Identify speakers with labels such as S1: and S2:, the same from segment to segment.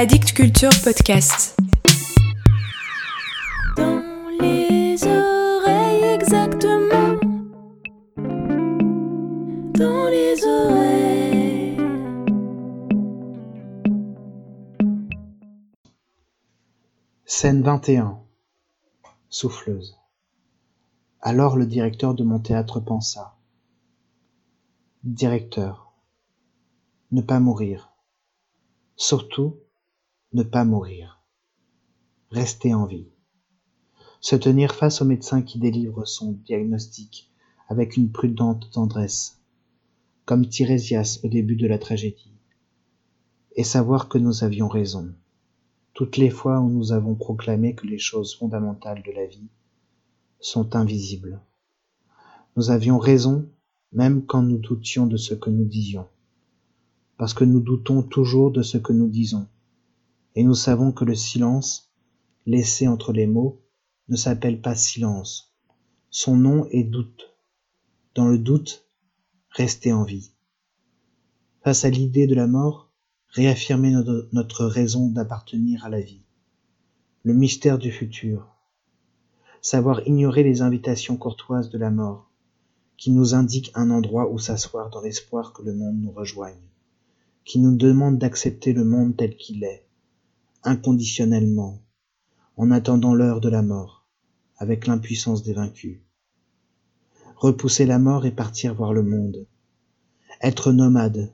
S1: Addict Culture Podcast.
S2: Dans les oreilles exactement. Dans les oreilles.
S3: Scène 21. Souffleuse. Alors le directeur de mon théâtre pensa. Directeur. Ne pas mourir. Surtout, ne pas mourir. Rester en vie. Se tenir face au médecin qui délivre son diagnostic avec une prudente tendresse, comme Tirésias au début de la tragédie, et savoir que nous avions raison toutes les fois où nous avons proclamé que les choses fondamentales de la vie sont invisibles. Nous avions raison même quand nous doutions de ce que nous disions, parce que nous doutons toujours de ce que nous disons, et nous savons que le silence, laissé entre les mots, ne s'appelle pas silence. Son nom est doute. Dans le doute, rester en vie. Face à l'idée de la mort, réaffirmer notre, raison d'appartenir à la vie, le mystère du futur, savoir ignorer les invitations courtoises de la mort, qui nous indiquent un endroit où s'asseoir dans l'espoir que le monde nous rejoigne, qui nous demande d'accepter le monde tel qu'il est, inconditionnellement, en attendant l'heure de la mort, avec l'impuissance des vaincus. Repousser la mort et partir voir le monde, être nomade,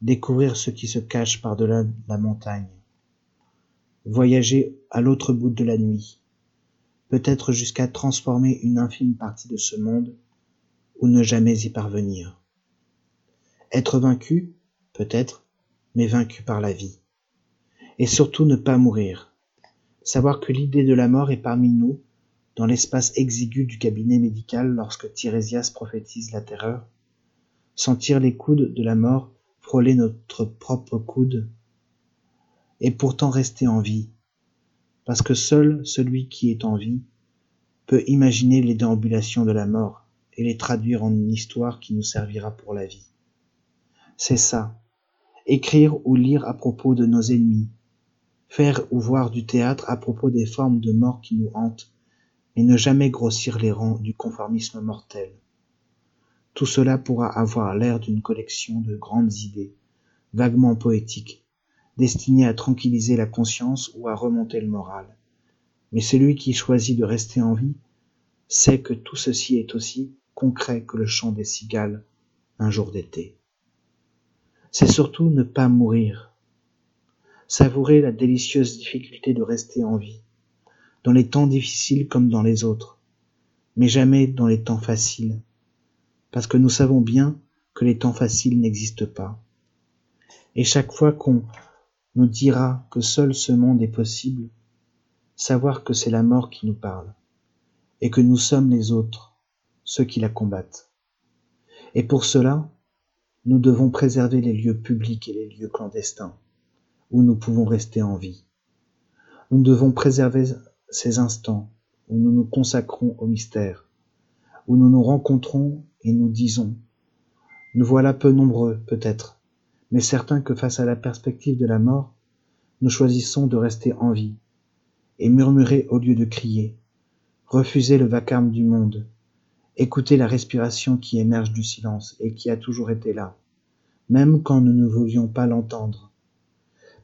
S3: découvrir ce qui se cache par-delà la montagne, voyager à l'autre bout de la nuit, peut-être jusqu'à transformer une infime partie de ce monde, ou ne jamais y parvenir. Être vaincu, peut-être, mais vaincu par la vie. Et surtout ne pas mourir. Savoir que l'idée de la mort est parmi nous, dans l'espace exigu du cabinet médical lorsque Tirésias prophétise la terreur. Sentir les coudes de la mort frôler notre propre coude, et pourtant rester en vie, parce que seul celui qui est en vie peut imaginer les déambulations de la mort et les traduire en une histoire qui nous servira pour la vie. C'est ça, écrire ou lire à propos de nos ennemis, faire ou voir du théâtre à propos des formes de mort qui nous hantent, et ne jamais grossir les rangs du conformisme mortel. Tout cela pourra avoir l'air d'une collection de grandes idées, vaguement poétiques, destinées à tranquilliser la conscience ou à remonter le moral. Mais celui qui choisit de rester en vie sait que tout ceci est aussi concret que le chant des cigales un jour d'été. C'est surtout ne pas mourir, savourer la délicieuse difficulté de rester en vie, dans les temps difficiles comme dans les autres, mais jamais dans les temps faciles, parce que nous savons bien que les temps faciles n'existent pas. Et chaque fois qu'on nous dira que seul ce monde est possible, savoir que c'est la mort qui nous parle, et que nous sommes les autres, ceux qui la combattent. Et pour cela, nous devons préserver les lieux publics et les lieux clandestins, où nous pouvons rester en vie. Nous devons préserver ces instants où nous nous consacrons au mystère, où nous nous rencontrons et nous disons Nous voilà peu nombreux, peut-être, mais certains que face à la perspective de la mort, nous choisissons de rester en vie, et murmurer au lieu de crier, refuser le vacarme du monde, écouter la respiration qui émerge du silence et qui a toujours été là, même quand nous ne voulions pas l'entendre,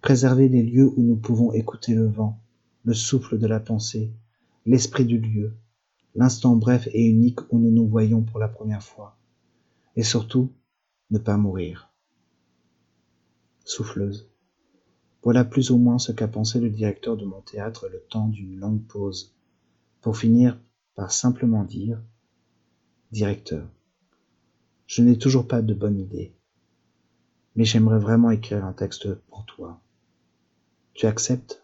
S3: préserver les lieux où nous pouvons écouter le vent, le souffle de la pensée, l'esprit du lieu, l'instant bref et unique où nous nous voyons pour la première fois. Et surtout, ne pas mourir. Souffleuse. Voilà plus ou moins ce qu'a pensé le directeur de mon théâtre le temps d'une longue pause, pour finir par simplement dire Directeur, je n'ai toujours pas de bonne idée, mais j'aimerais vraiment écrire un texte pour toi. Tu acceptes?